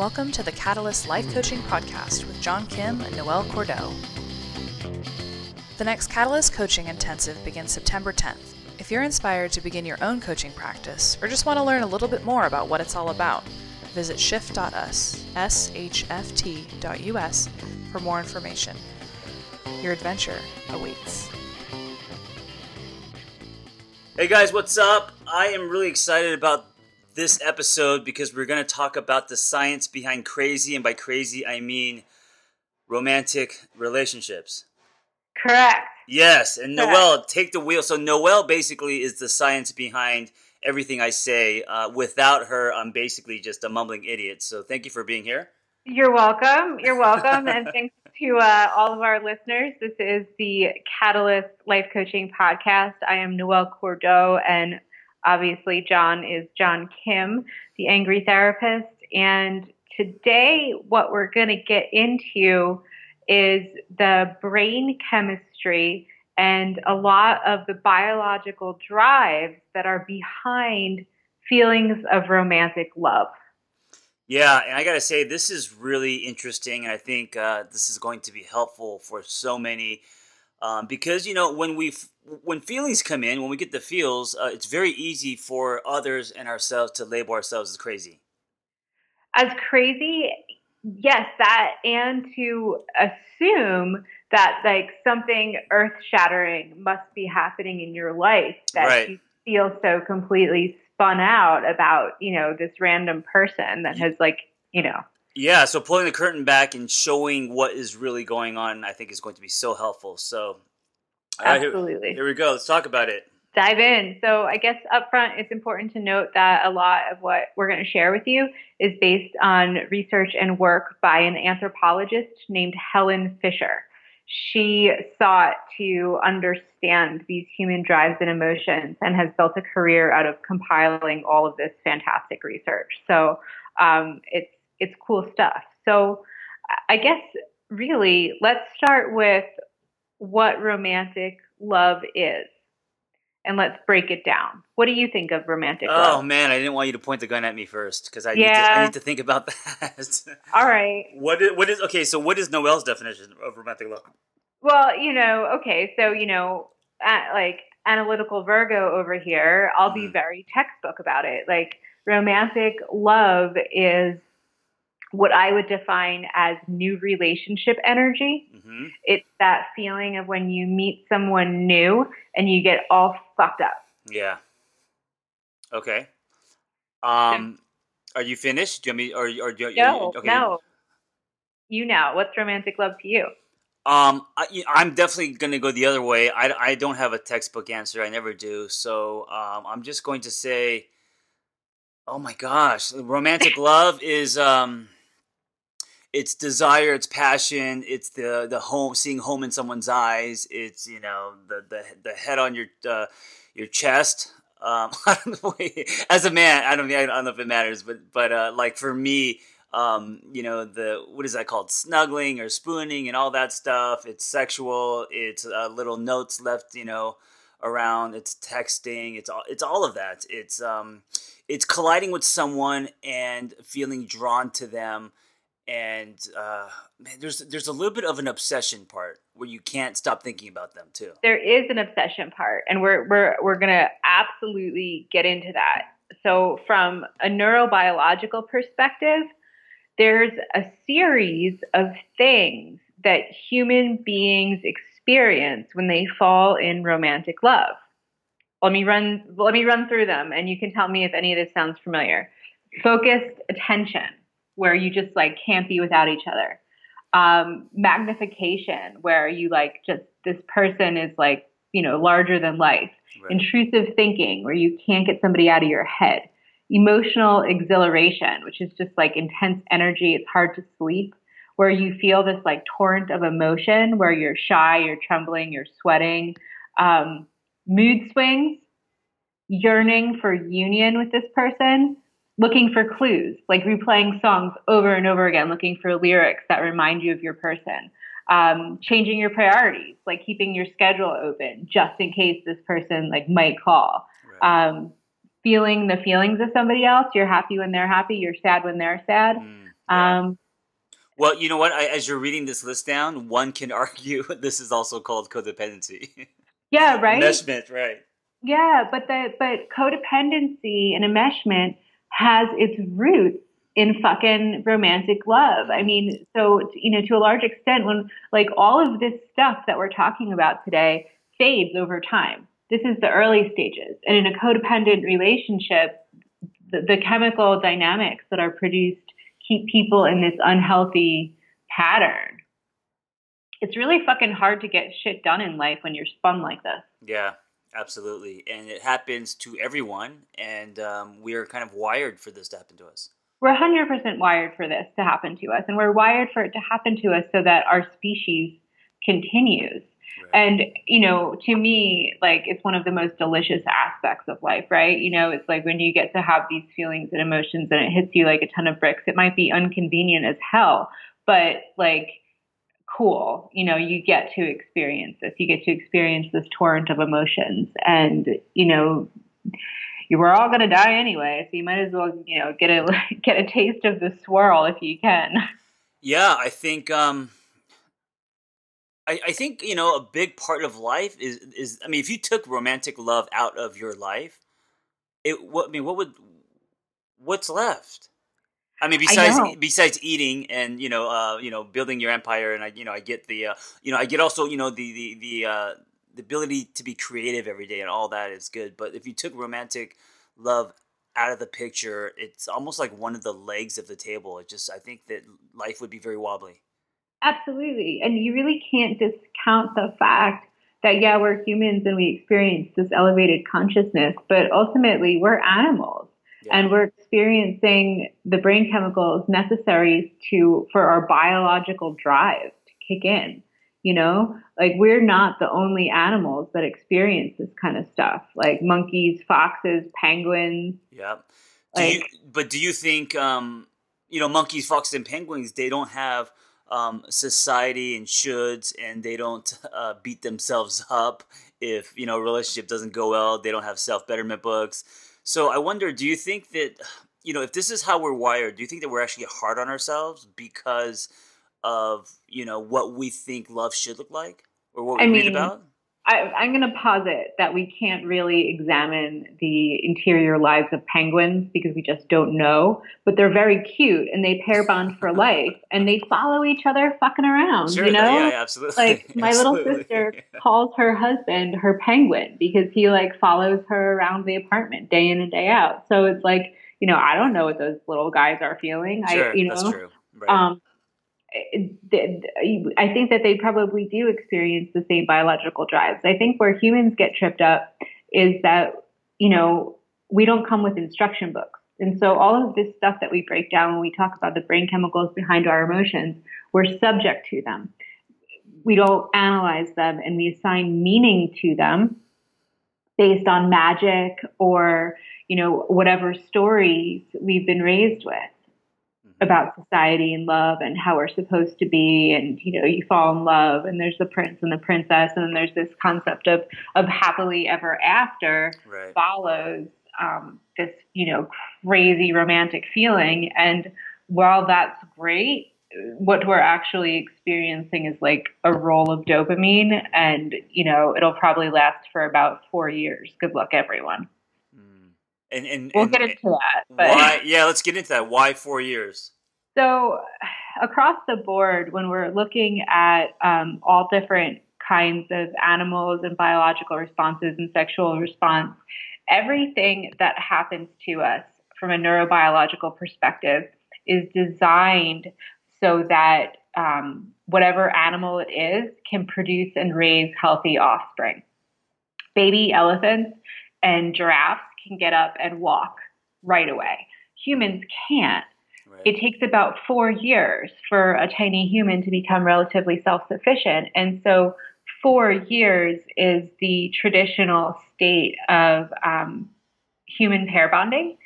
Welcome to the Catalyst Life Coaching Podcast with John Kim and Noelle Cordeaux. The next Catalyst Coaching Intensive begins September 10th. If you're inspired to begin your own coaching practice or just want to learn a little bit more about what it's all about, visit shift.us, shft.us, for more information. Your adventure awaits. Hey guys, what's up? I am really excited about this episode because we're going to talk about the science behind crazy, and by crazy, I mean romantic relationships. Correct. Yes, and Correct. Noelle, take the wheel. So, Noelle basically is the science behind everything I say. Uh, without her, I'm basically just a mumbling idiot. So, thank you for being here. You're welcome. You're welcome. and thanks to uh, all of our listeners. This is the Catalyst Life Coaching Podcast. I am Noelle Cordeaux, and obviously, John is John Kim, the angry therapist. And today, what we're going to get into is the brain chemistry and a lot of the biological drives that are behind feelings of romantic love. Yeah, and I got to say, this is really interesting, and I think uh, this is going to be helpful for so many. Um, because you know when we when feelings come in when we get the feels uh, it's very easy for others and ourselves to label ourselves as crazy as crazy yes that and to assume that like something earth shattering must be happening in your life that Right. you feel so completely spun out about you know this random person that has like you know yeah so pulling the curtain back and showing what is really going on i think is going to be so helpful so all right, here- absolutely here we go let's talk about it dive in. So I guess up front, it's important to note that a lot of what we're going to share with you is based on research and work by an anthropologist named Helen Fisher. She sought to understand these human drives and emotions and has built a career out of compiling all of this fantastic research. So um, it's it's cool stuff. So I guess really let's start with what romantic love is and let's break it down. What do you think of romantic love? oh love? man i didn't want you to point the gun at me first because I, need to- Yeah. I need to think about that All right. what is, what is okay so what is noelle's definition of romantic love Well, you know, okay, so you know, like analytical Virgo over here, I'll be Mhm. very textbook about it. Like romantic love is what I would define as new relationship energy. hmm It's that feeling of when you meet someone new and you get all fucked up. yeah okay um are you finished do you want me or, or do you, No, okay. no. You know, what's romantic love to you? Um, I—I'm definitely going to go the other way. I, I don't have a textbook answer. I never do. So um, I'm just going to say, oh my gosh, romantic love is um, it's desire, it's passion, it's the the home, seeing home in someone's eyes. It's you know the the the head on your uh, your chest. Um, as a man, I don't I don't know if it matters, but but uh, like for me, um, you know, the what is that called? Snuggling or spooning and all that stuff. It's sexual. It's uh, little notes left, you know, around. It's texting. It's all. It's all of that. It's um, it's colliding with someone and feeling drawn to them. And uh, man, there's there's a little bit of an obsession part where you can't stop thinking about them too. there is an obsession part and we're we're we're to absolutely get into that. So from a neurobiological perspective, there's a series of things that human beings experience when they fall in romantic love. Let me run let me run through them and you can tell me if any of this sounds familiar. Focused attention where you just like can't be without each other. Um, magnification where you like just this person is like you know larger than life. Right. intrusive thinking where you can't get somebody out of your head. Emotional exhilaration which is just like intense energy. It's hard to sleep. Where you feel this like torrent of emotion where you're shy you're trembling you're sweating. Um, mood swings yearning for union with this person looking for clues, like replaying songs over and over again, looking for lyrics that remind you of your person. Um, changing your priorities, like keeping your schedule open just in case this person like might call. Right. Um, feeling the feelings of somebody else. You're happy when they're happy. You're sad when they're sad. Mm. Yeah. Um, well, you know what? I, as you're reading this list down, one can argue this is also called codependency. Yeah, right. Enmeshment, right? Yeah, but the but codependency and enmeshment has its roots in fucking romantic love. I mean, so you know, to a large extent, when like all of this stuff that we're talking about today fades over time. This is the early stages, and in a codependent relationship, the, the chemical dynamics that are produced keep people in this unhealthy pattern. It's really fucking hard to get shit done in life when you're spun like this. Yeah, absolutely. And it happens to everyone, and um, we are kind of wired for this to happen to us. We're 100% wired for this to happen to us, and we're wired for it to happen to us so that our species continues. And, you know, to me, like it's one of the most delicious aspects of life, right? You know, it's like when you get to have these feelings and emotions and it hits you like a ton of bricks, it might be inconvenient as hell, but like cool. You know, you get to experience this. You get to experience this torrent of emotions. And, you know, you were all going to die anyway, so you might as well, you know, get a get a taste of the swirl if you can. Yeah, I think um I, I think you know a big part of life is is I mean if you took romantic love out of your life, it what I mean what would what's left? I mean besides I besides eating and you know uh, you know building your empire and I you know I get the uh, you know I get also you know the the the uh, the ability to be creative every day and all that is good. But if you took romantic love out of the picture, it's almost like one of the legs of the table. It just I think that life would be very wobbly. Absolutely. And you really can't discount the fact that, yeah, we're humans and we experience this elevated consciousness, but ultimately we're animals. Yeah. And we're experiencing the brain chemicals necessary to for our biological drive to kick in. You know, like we're not the only animals that experience this kind of stuff. Like monkeys, foxes, penguins. Yeah. Do like, you, but do you think, um, you know, monkeys, foxes, and penguins? They don't have um, society and shoulds, and they don't uh, beat themselves up if you know a relationship doesn't go well. They don't have self betterment books. So I wonder, do you think that you know if this is how we're wired? Do you think that we're actually hard on ourselves because of you know what we think love should look like or what we I read mean, about? I, am going to posit that we can't really examine the interior lives of penguins because we just don't know. But they're very cute and they pair bond for life and they follow each other fucking around. Sure, you know, yeah, absolutely. Like my absolutely. little sister calls her husband her penguin because he like follows her around the apartment day in and day out. So it's like you know I don't know what those little guys are feeling. Sure, I you know. That's true. Right. Um, I think that they probably do experience the same biological drives. I think where humans get tripped up is that, you know, we don't come with instruction books. And so all of this stuff that we break down when we talk about the brain chemicals behind our emotions, we're subject to them. We don't analyze them and we assign meaning to them based on magic or, you know, whatever stories we've been raised with about society and love and how we're supposed to be. And you know you fall in love and there's the prince and the princess and then there's this concept of of happily ever after right. follows um, this you know crazy romantic feeling. And while that's great what we're actually experiencing is like a roll of dopamine and you know it'll probably last for about four years. Good luck everyone and, and we'll and, get into that. But. Why? Yeah, let's get into that. Why four years? So, across the board, when we're looking at um, all different kinds of animals and biological responses and sexual response, everything that happens to us from a neurobiological perspective is designed so that um, whatever animal it is can produce and raise healthy offspring. Baby elephants and giraffes can get up and walk right away. Humans can't. Right. It takes about four years for a tiny human to become relatively self sufficient. And so, four years is the traditional state of um, human pair bonding.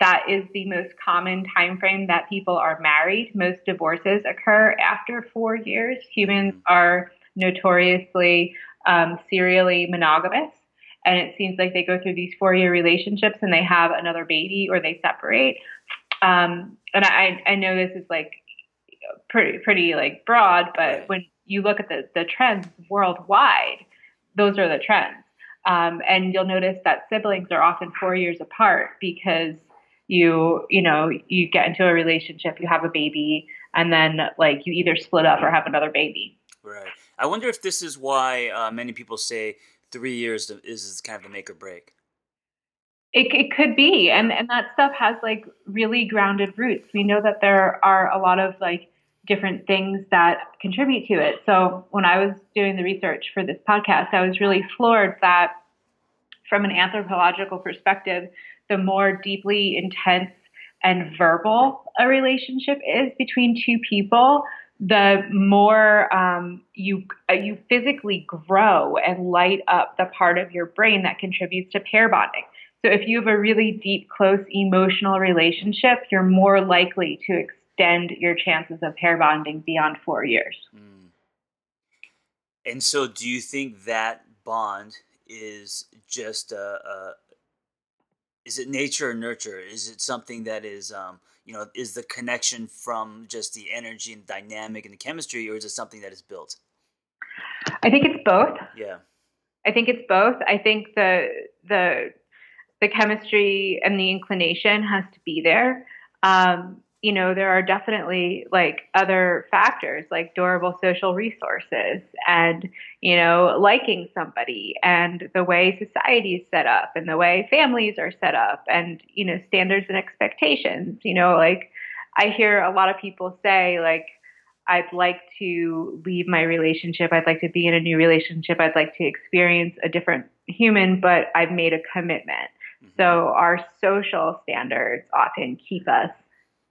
That is the most common time frame that people are married. Most divorces occur after four years. Humans mm-hmm. are notoriously um, serially monogamous and it seems like they go through these four year relationships and they have another baby or they separate. Um, and I, I know this is like pretty pretty like broad, but when you look at the the trends worldwide, those are the trends. Um, and you'll notice that siblings are often four years apart because you you know you get into a relationship, you have a baby, and then like you either split up or have another baby. Right. I wonder if this is why uh, many people say three years is is kind of the make or break. It, it could be, and and that stuff has like really grounded roots. We know that there are a lot of like different things that contribute to it. So when I was doing the research for this podcast, I was really floored that from an anthropological perspective, the more deeply intense and verbal a relationship is between two people, the more um, you uh, you physically grow and light up the part of your brain that contributes to pair bonding. So if you have a really deep, close emotional relationship, you're more likely to extend your chances of pair bonding beyond four years. Mm. And so, do you think that bond is just a, a is it nature or nurture? Is it something that is um, you know is the connection from just the energy and dynamic and the chemistry, or is it something that is built? I think it's both. Yeah. I think it's both. I think the the the chemistry and the inclination has to be there. Um, you know, there are definitely like other factors like durable social resources and, you know, liking somebody and the way society is set up and the way families are set up and, you know, standards and expectations. You know, like I hear a lot of people say, like, I'd like to leave my relationship. I'd like to be in a new relationship. I'd like to experience a different human, but I've made a commitment. Mhm. So our social standards often keep us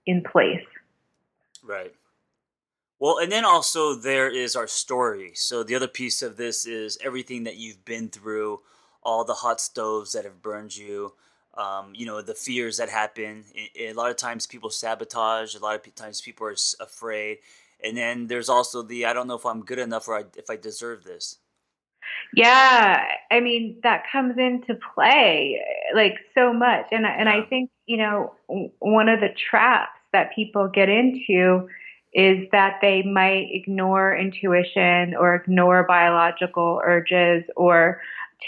in place. Right. Well, and then also there is our story. So the other piece of this is everything that you've been through, all the hot stoves that have burned you, um, you know, the fears that happen. A lot of times people sabotage. A lot of times people are afraid. And then there's also the I don't know if I'm good enough or I, if I deserve this. Yeah, I mean that comes into play like so much, and and I think you know one of the traps that people get into is that they might ignore intuition or ignore biological urges or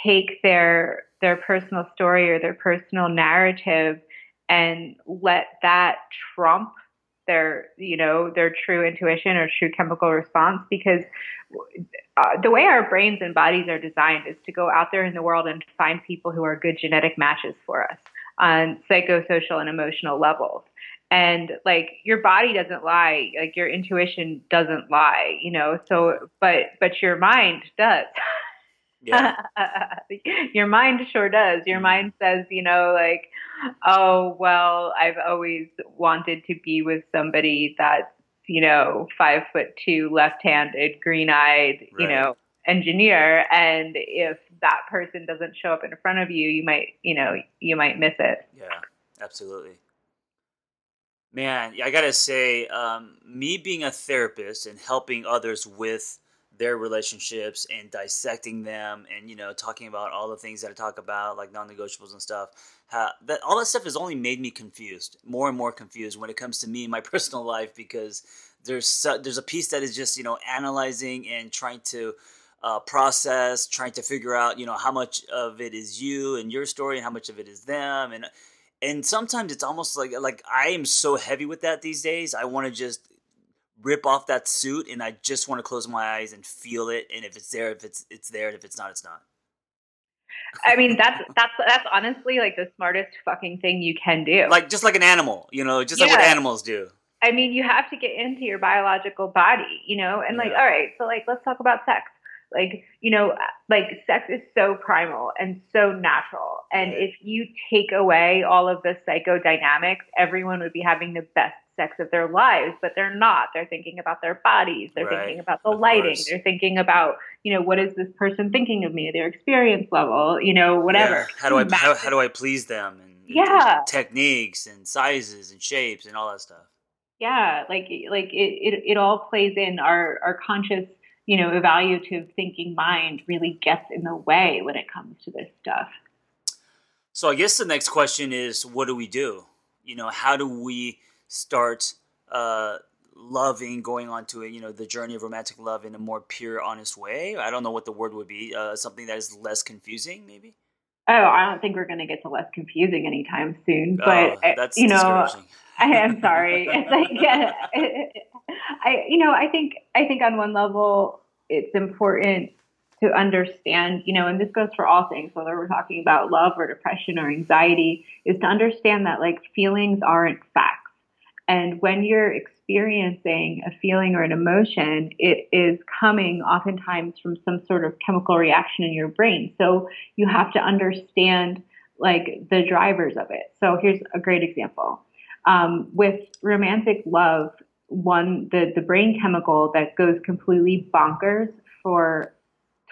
take their their personal story or their personal narrative and let that trump their you know their true intuition or true chemical response because uh, the way our brains and bodies are designed is to go out there in the world and find people who are good genetic matches for us on psychosocial and emotional levels. And like your body doesn't lie, like your intuition doesn't lie, you know. So, but but your mind does. Yeah. your mind sure does. Your Mhm. mind says, you know, like, oh well, I've always wanted to be with somebody that's you know five foot two, left-handed, green-eyed, you know, engineer. And if that person doesn't show up in front of you, you might, you know, you might miss it. Yeah, absolutely. Man, I gotta say, um, me being a therapist and helping others with their relationships and dissecting them, and you know, talking about all the things that I talk about, like non-negotiables and stuff. How, that all that stuff has only made me confused, more and more confused when it comes to me and my personal life because there's there's a piece that is just you know analyzing and trying to uh, process, trying to figure out, you know, how much of it is you and your story and how much of it is them. And and sometimes it's almost like like I am so heavy with that these days. I want to just rip off that suit and I just want to close my eyes and feel it. And if it's there, if it's it's there, and if it's not, it's not. I mean, that's that's that's honestly like the smartest fucking thing you can do. Like just like an animal, you know, just like what animals do. I mean, you have to get into your biological body, you know, and like, all right, so like, let's talk about sex. Like, you know, like sex is so primal and so natural. And if you take away all of the psychodynamics, everyone would be having the best sex of their lives, but they're not. They're thinking about their bodies. They're Right. thinking about the Of lighting. course. They're thinking about, you know, what is this person thinking of me, their experience level, you know, whatever. Yeah. How do I how, how do I please them? And Yeah. techniques and sizes and shapes and all that stuff. yeah like like it, it it all plays in our our conscious you know evaluative thinking mind really gets in the way when it comes to this stuff So I guess the next question is, what do we do? You know, how do we start uh, loving, going on to you know the journey of romantic love in a more pure, honest way. I don't know what the word would be. Uh, something that is less confusing, maybe. Oh, I don't think we're going to get to less confusing anytime soon. But oh, that's you know, I am sorry. it's like, I you know, I think I think on one level it's important to understand, you know, and this goes for all things, whether we're talking about love or depression or anxiety, is to understand that like feelings aren't facts. And when you're experiencing a feeling or an emotion, it is coming oftentimes from some sort of chemical reaction in your brain. So you have to understand like the drivers of it. So here's a great example. Um, with romantic love, one the, the brain chemical that goes completely bonkers for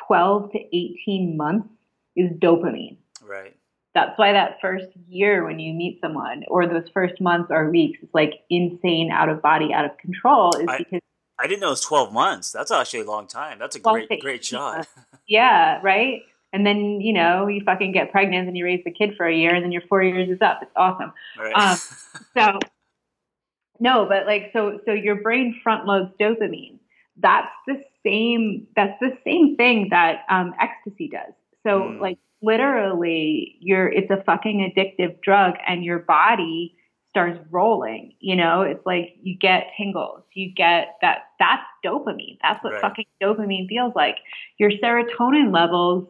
12 to 18 months is dopamine. Right. That's why that first year when you meet someone or those first months or weeks is like insane, out of body, out of control is I, because I didn't know it was 12 months. That's actually a long time. That's a great, great shot. yeah, right? And then, you know, you fucking get pregnant and you raise the kid for a year and then your four years is up. It's awesome. Right. Um, so, no, but like, so, so your brain front loads dopamine. That's the same, that's the same thing that um, ecstasy does. So, mm. like, literally you're it's a fucking addictive drug and your body starts rolling you know it's like you get tingles you get that that's dopamine that's what right. fucking dopamine feels like your serotonin levels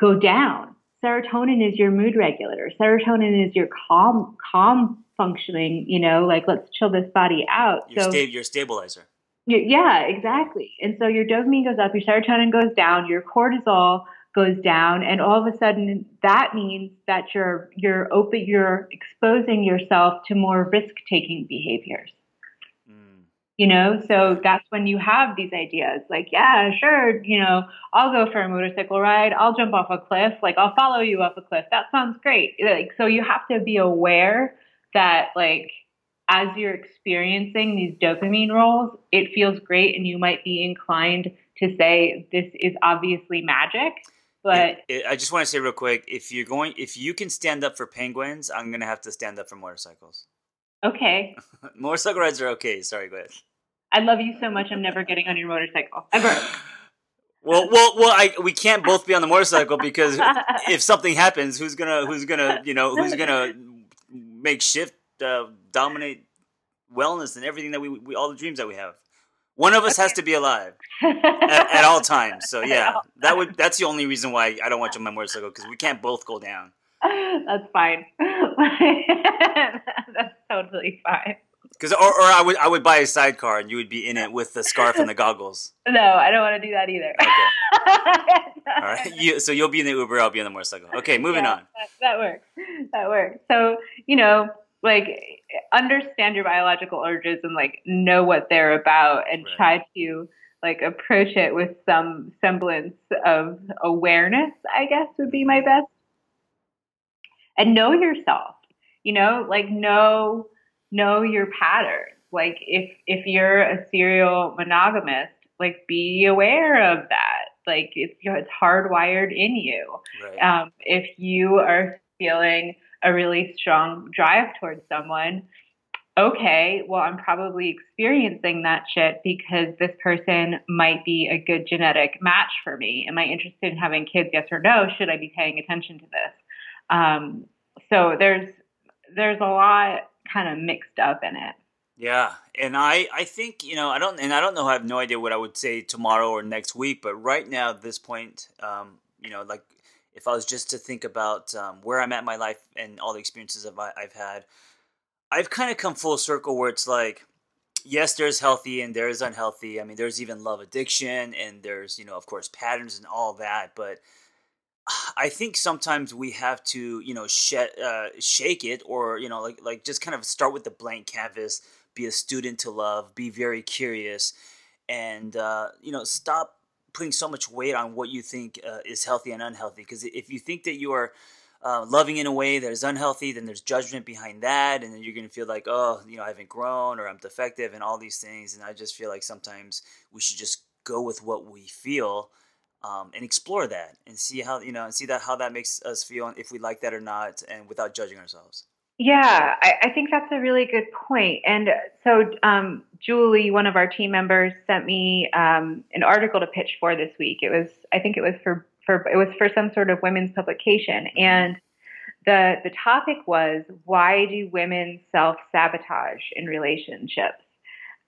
go down. Serotonin is your mood regulator. Serotonin is your calm calm functioning you know like let's chill this body out. Your, so, sta- your stabilizer. Yeah exactly. And so your dopamine goes up your serotonin goes down your cortisol goes down and all of a sudden that means that you're you're open you're exposing yourself to more risk taking behaviors. You know so that's when you have these ideas like yeah sure you know i'll go for a motorcycle ride i'll jump off a cliff like i'll follow you off a cliff that sounds great like so you have to be aware that like as you're experiencing these dopamine rolls it feels great and you might be inclined to say this is obviously magic but it, it, I just want to say real quick, if you're going, if you can stand up for penguins, I'm gonna have to stand up for motorcycles. Okay. motorcycle rides are okay. Sorry, go ahead. I love you so much. I'm never getting on your motorcycle ever. Well, well, well. I we can't both be on the motorcycle because if something happens, who's gonna who's gonna you know who's gonna make shift uh, dominate wellness and everything that we, we all the dreams that we have. One of us okay. has to be alive at, at, all times. So yeah, that would that's the only reason why I don't watch on my motorcycle because we can't both go down. That's fine. that's totally fine. Because or, or I would I would buy a sidecar and you would be in it with the scarf and the goggles. No, I don't want to do that either. Okay. All right. You, so you'll be in the Uber. I'll be on the motorcycle. Okay, moving yeah, on. That, that works. That works. So you know, like understand your biological urges and like know what they're about and right. try to like approach it with some semblance of awareness i guess would be my mm-hmm. best and know yourself you know like know know your patterns like if if you're a serial monogamist like be aware of that like it's you know, it's hardwired in you right. um, if you are feeling a really strong drive towards someone, okay, well, I'm probably experiencing that shit because this person might be a good genetic match for me. Am I interested in having kids? Yes or no? Should I be paying attention to this? Um, so there's there's a lot kind of mixed up in it. Yeah, and I I think you know I don't and I don't know I have no idea what I would say tomorrow or next week, but right now at this point, um, you know, like if I was just to think about um, where I'm at in my life and all the experiences I've, I've had, I've kind of come full circle where it's like, yes, there's healthy and there's unhealthy. I mean, there's even love addiction and there's, you know, of course, patterns and all that. But I think sometimes we have to, you know, sh- uh, shake it or, you know, like, like just kind of start with the blank canvas, be a student to love, be very curious, and, uh, you know, stop putting so much weight on what you think uh, is healthy and unhealthy. Because if you think that you are uh, loving in a way that is unhealthy, then there's judgment behind that, and then you're going to feel like, oh, you know, I haven't grown or I'm defective and all these things. And I just feel like sometimes we should just go with what we feel. Um, and explore that and see how you know and see that how that makes us feel if we like that or not and without judging ourselves Yeah, I, I think that's a really good point. And so, um, Julie, one of our team members, sent me um, an article to pitch for this week. It was, I think, it was for for it was for some sort of women's publication, mm-hmm. and the the topic was why do women self sabotage in relationships?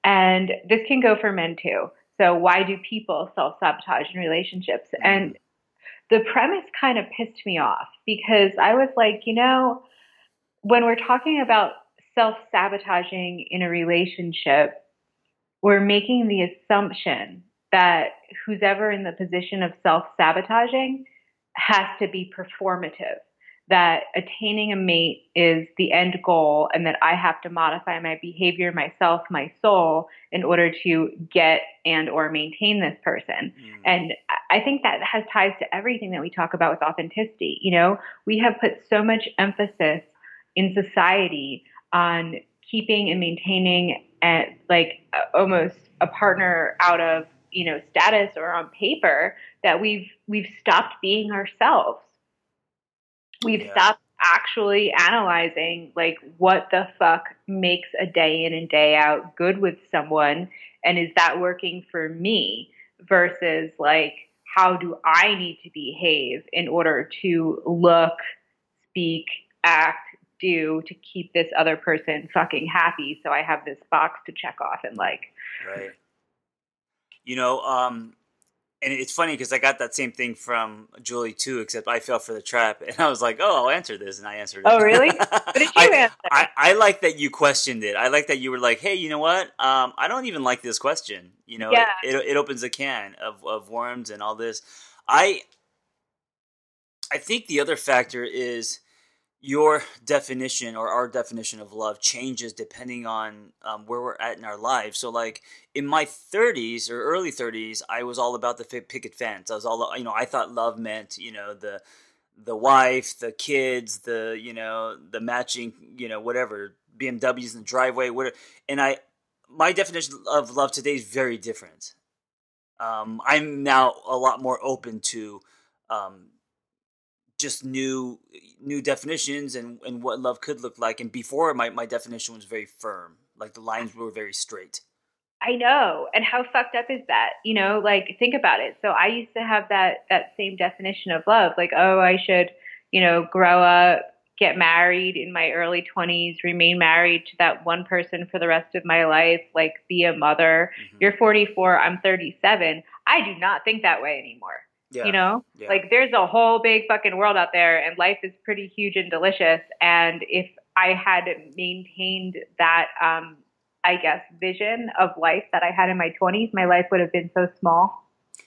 And this can go for men too. So why do people self sabotage in relationships? Mm-hmm. And the premise kind of pissed me off because I was like, you know when we're talking about self sabotaging in a relationship, we're making the assumption that who's ever in the position of self sabotaging has to be performative, that attaining a mate is the end goal, and that I have to modify my behavior, myself, my soul in order to get and or maintain this person. Mm. And I think that has ties to everything that we talk about with authenticity. You know, we have put so much emphasis in society on keeping and maintaining at like almost a partner out of you know status or on paper that we've we've stopped being ourselves we've yeah. stopped actually analyzing like what the fuck makes a day in and day out good with someone and is that working for me versus like how do i need to behave in order to look speak act do to keep this other person fucking happy so I have this box to check off and like. Right. You know, um, and it's funny because I got that same thing from Julie too, except I fell for the trap, and I was like, "Oh, I'll answer this," and I answered it. Oh, really? What did you I, answer? I, I like that you questioned it. I like that you were like, "Hey, you know what? Um, I don't even like this question. You know, yeah. it, it, it opens a can of of worms and all this." I I think the other factor is your definition or our definition of love changes depending on um, where we're at in our lives. So, like in my 30s or early 30s, I was all about the picket fence. I was all, you know, I thought love meant, you know, the the wife, the kids, the you know, the matching, you know, whatever BMWs in the driveway, whatever. And I, my definition of love today is very different. Um, I'm now a lot more open to um, just new new definitions and, and what love could look like. And before my, my definition was very firm. Like the lines were very straight. I know. And how fucked up is that? You know, like think about it. So I used to have that that same definition of love. Like, oh, I should, you know, grow up, get married in my early 20s, remain married to that one person for the rest of my life, like be a mother. Mm-hmm. You're 44, I'm 37. I do not think that way anymore. Yeah. You know, yeah. like there's a whole big fucking world out there, and life is pretty huge and delicious. And if I had maintained that, um, I guess, vision of life that I had in my 20s, my life would have been so small.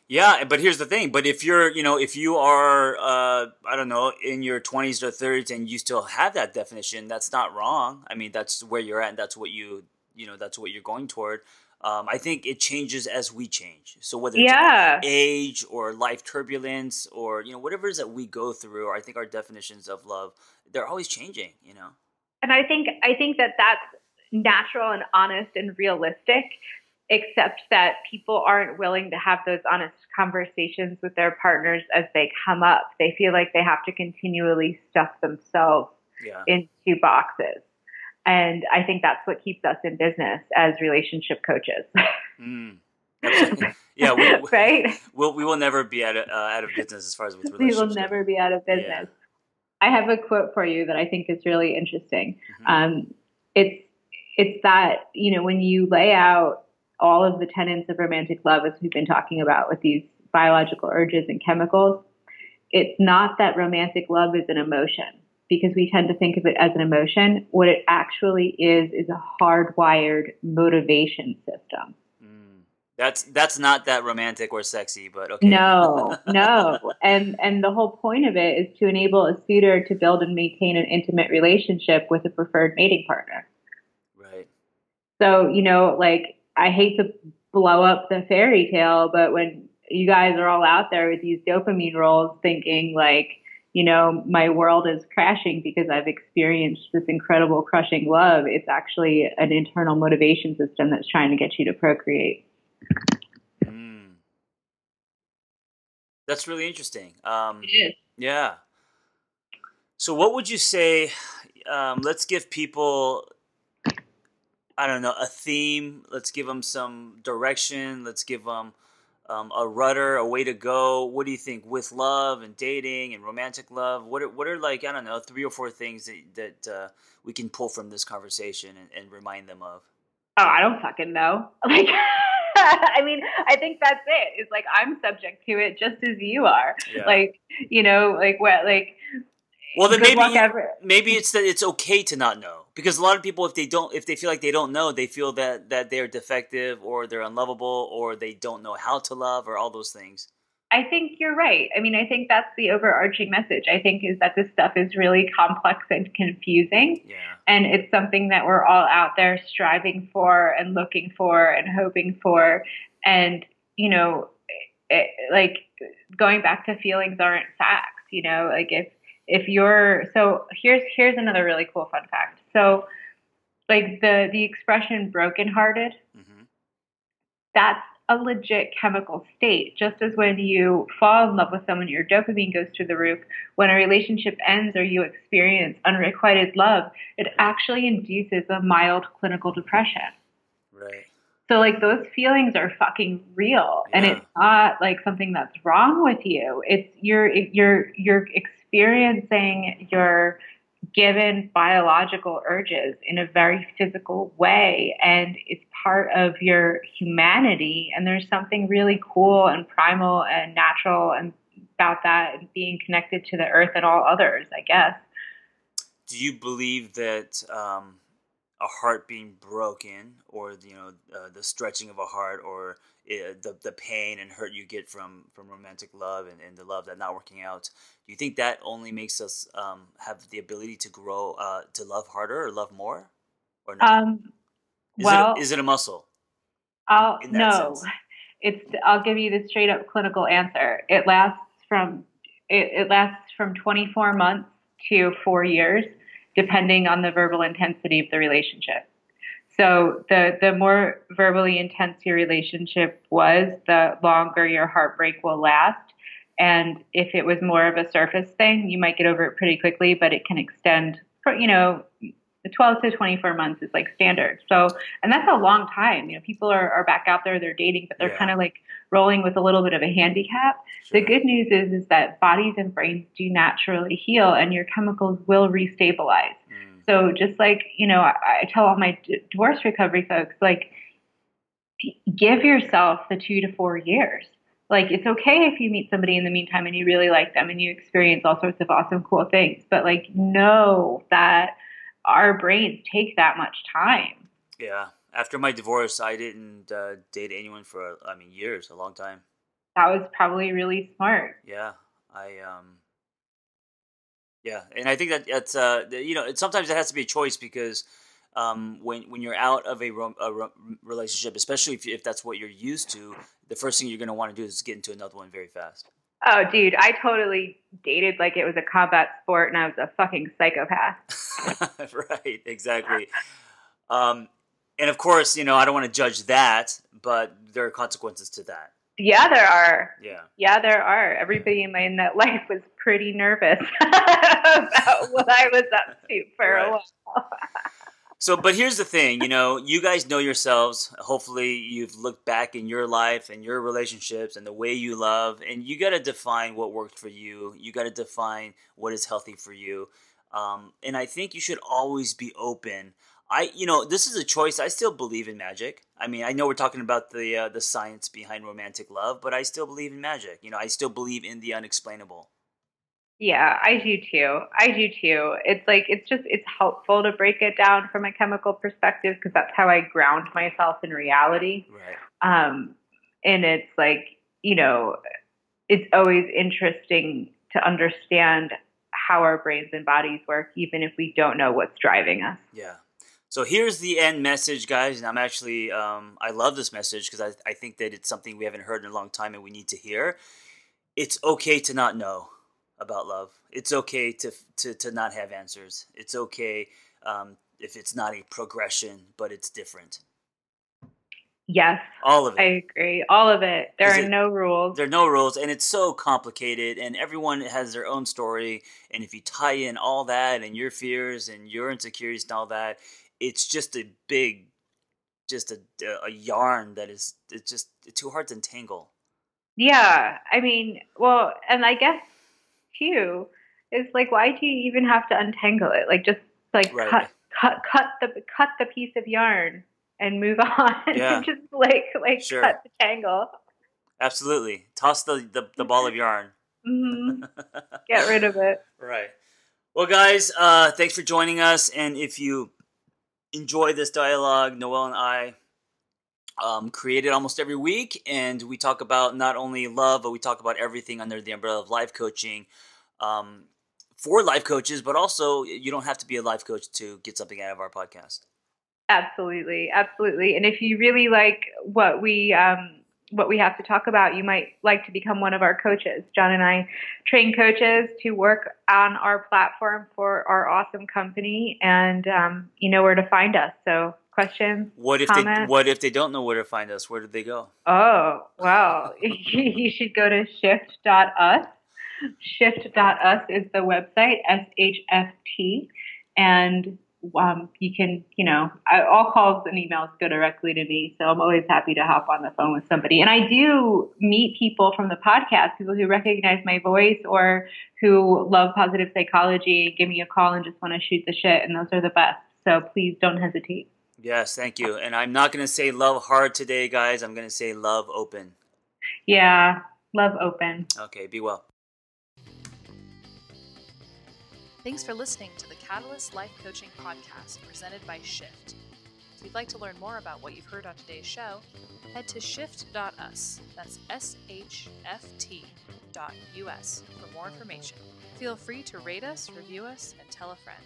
Yeah, but here's the thing. But if you're, you know, if you are, uh, I don't know, in your 20s or 30s and you still have that definition, that's not wrong. I mean, that's where you're at and that's what you, you know, that's what you're going toward. Um, I think it changes as we change. So whether it's yeah. age or life turbulence or you know whatever it is that we go through, or I think our definitions of love they're always changing. You know. And I think I think that that's natural and honest and realistic, except that people aren't willing to have those honest conversations with their partners as they come up. They feel like they have to continually stuff themselves yeah. into boxes. And I think that's what keeps us in business as relationship coaches. Mm. Yeah, we, right. We'll, we will never be out of, uh, out of business as far as with relationships. We will never be out of business. Yeah. I have a quote for you that I think is really interesting. Mm-hmm. Um, it's it's that you know when you lay out all of the tenets of romantic love, as we've been talking about with these biological urges and chemicals, it's not that romantic love is an emotion because we tend to think of it as an emotion. What it actually is is a hardwired motivation system. Mm. That's that's not that romantic or sexy, but okay. No, no, and and the whole point of it is to enable a suitor to build and maintain an intimate relationship with a preferred mating partner. Right. So you know, like I hate to blow up the fairy tale, but when you guys are all out there with these dopamine rolls, thinking like you know, my world is crashing because I've experienced this incredible crushing love. It's actually an internal motivation system that's trying to get you to procreate. Mm. That's really interesting. Um, it is. Yeah. So, what would you say? um, let's give people I don't know a theme. Let's give them some direction. Let's give them um, a rudder, a way to go. What do you think with love and dating and romantic love? What are, what are like I don't know three or four things that that uh, we can pull from this conversation and, and remind them of? Oh, I don't fucking know. Like, I mean, I think that's it. It's like I'm subject to it just as you are. Yeah. Like, you know, like what, like. Well, then maybe you, maybe it's that it's okay to not know because a lot of people, if they don't, if they feel like they don't know, they feel that that they're defective or they're unlovable or they don't know how to love or all those things. I think you're right. I mean, I think that's the overarching message. I think is that this stuff is really complex and confusing. Yeah. And it's something that we're all out there striving for and looking for and hoping for. And, you know, it, like going back to feelings aren't facts, you know, like if, if you're, so here's, here's another really cool fun fact. So like the, the expression brokenhearted, mm-hmm. that's a legit chemical state. Just as when you fall in love with someone, your dopamine goes through the roof. When a relationship ends or you experience unrequited love, it actually induces a mild clinical depression. Right. So like those feelings are fucking real, yeah. and it's not like something that's wrong with you. It's you're you're you're experiencing your given biological urges in a very physical way. And it's part of your humanity. And there's something really cool and primal and natural and about that and being connected to the earth and all others i guess. Do you believe that um, a heart being broken or you know uh, the stretching of a heart or uh, the the pain and hurt you get from from romantic love and, and the love that not working out do you think that only makes us um, have the ability to grow uh, to love harder or love more or not? Um, is well it a, is it a muscle? I'll no. sense? it's i'll give you the straight up clinical answer. It lasts from it, it lasts from 24 months to four years depending on the verbal intensity of the relationship so the the more verbally intense your relationship was, the longer your heartbreak will last. And if it was more of a surface thing, you might get over it pretty quickly, but it can extend you know, 12 to 24 months is like standard. So, and that's a long time. You know, people are, are back out there, they're dating, but they're yeah. kind of like rolling with a little bit of a handicap. Sure. The good news is, is that bodies and brains do naturally heal and your chemicals will restabilize. Mm. So just like, you know, I, I tell all my d- divorce recovery folks, like, give yourself the two to four years. Like, it's okay if you meet somebody in the meantime and you really like them and you experience all sorts of awesome, cool things. But like, know that our brains take that much time. Yeah. After my divorce, I didn't uh, date anyone for, I mean, years, a long time. That was probably really smart. Yeah. I, um, yeah, and I think that that's uh, you know, it, sometimes it has to be a choice because um, when when you're out of a, a relationship, especially if, if that's what you're used to, the first thing you're going to want to do is get into another one very fast. Oh, dude, I totally dated like it was a combat sport, and I was a fucking psychopath. right, exactly. Um, and of course, you know, I don't want to judge that, but there are consequences to that. Yeah, there are. Yeah. Yeah, there are. Everybody in that life was pretty nervous about what I was up to for right. a while. So, but here's the thing, you know, you guys know yourselves. Hopefully, you've looked back in your life and your relationships and the way you love, and you got to define what worked for you. You got to define what is healthy for you. Um, and I think you should always be open I, you know, this is a choice. I still believe in magic. I mean, I know we're talking about the uh, the science behind romantic love, but I still believe in magic. You know, I still believe in the unexplainable. Yeah, I do too. I do too. It's like it's just it's helpful to break it down from a chemical perspective because that's how I ground myself in reality. Right. Um, and it's like you know, it's always interesting to understand how our brains and bodies work, even if we don't know what's driving us. Yeah. So here's the end message, guys. And I'm actually, um, I love this message because I, I think that it's something we haven't heard in a long time and we need to hear. It's okay to not know about love. It's okay to, to, to not have answers. It's okay um, if it's not a progression, but it's different. Yes. All of it. I agree. All of it. There are it, no rules. There are no rules, and it's so complicated, and everyone has their own story. And if you tie in all that and your fears and your insecurities and all that, it's just a big, just a, a yarn that is it's just too hard to entangle. Yeah, I mean, well, and I guess too is like, why do you even have to untangle it? Like, just like right. cut, cut, cut the cut the piece of yarn and move on. Yeah. just like like sure. cut the tangle. Absolutely. Toss the, the, the ball of yarn. Mm-hmm. Get rid of it. right. Well, guys, uh, thanks for joining us. And if you enjoy this dialogue, Noelle and I um, create it almost every week. And we talk about not only love, but we talk about everything under the umbrella of life coaching. Um, for life coaches, but also you don't have to be a life coach to get something out of our podcast. Absolutely, absolutely. And if you really like what we um, what we have to talk about, you might like to become one of our coaches. John and I train coaches to work on our platform for our awesome company, and um, you know where to find us. So, questions? What if comments? they What if they don't know where to find us? Where do they go? Oh, well, you should go to shft.us. Shft.us is the website, S H F T, and um, you can, you know, I, all calls and emails go directly to me. So I'm always happy to hop on the phone with somebody. And I do meet people from the podcast, people who recognize my voice or who love positive psychology, give me a call and just want to shoot the shit. And those are the best. So please don't hesitate. Yes, thank you. And I'm not going to say love hard today, guys. I'm going to say love open. Yeah, love open. Okay, be well. Thanks for listening to the Catalyst Life Coaching Podcast presented by Shift. If you'd like to learn more about what you've heard on today's show, head to shft.us. That's S H F T dot US for more information. Feel free to rate us, review us, and tell a friend.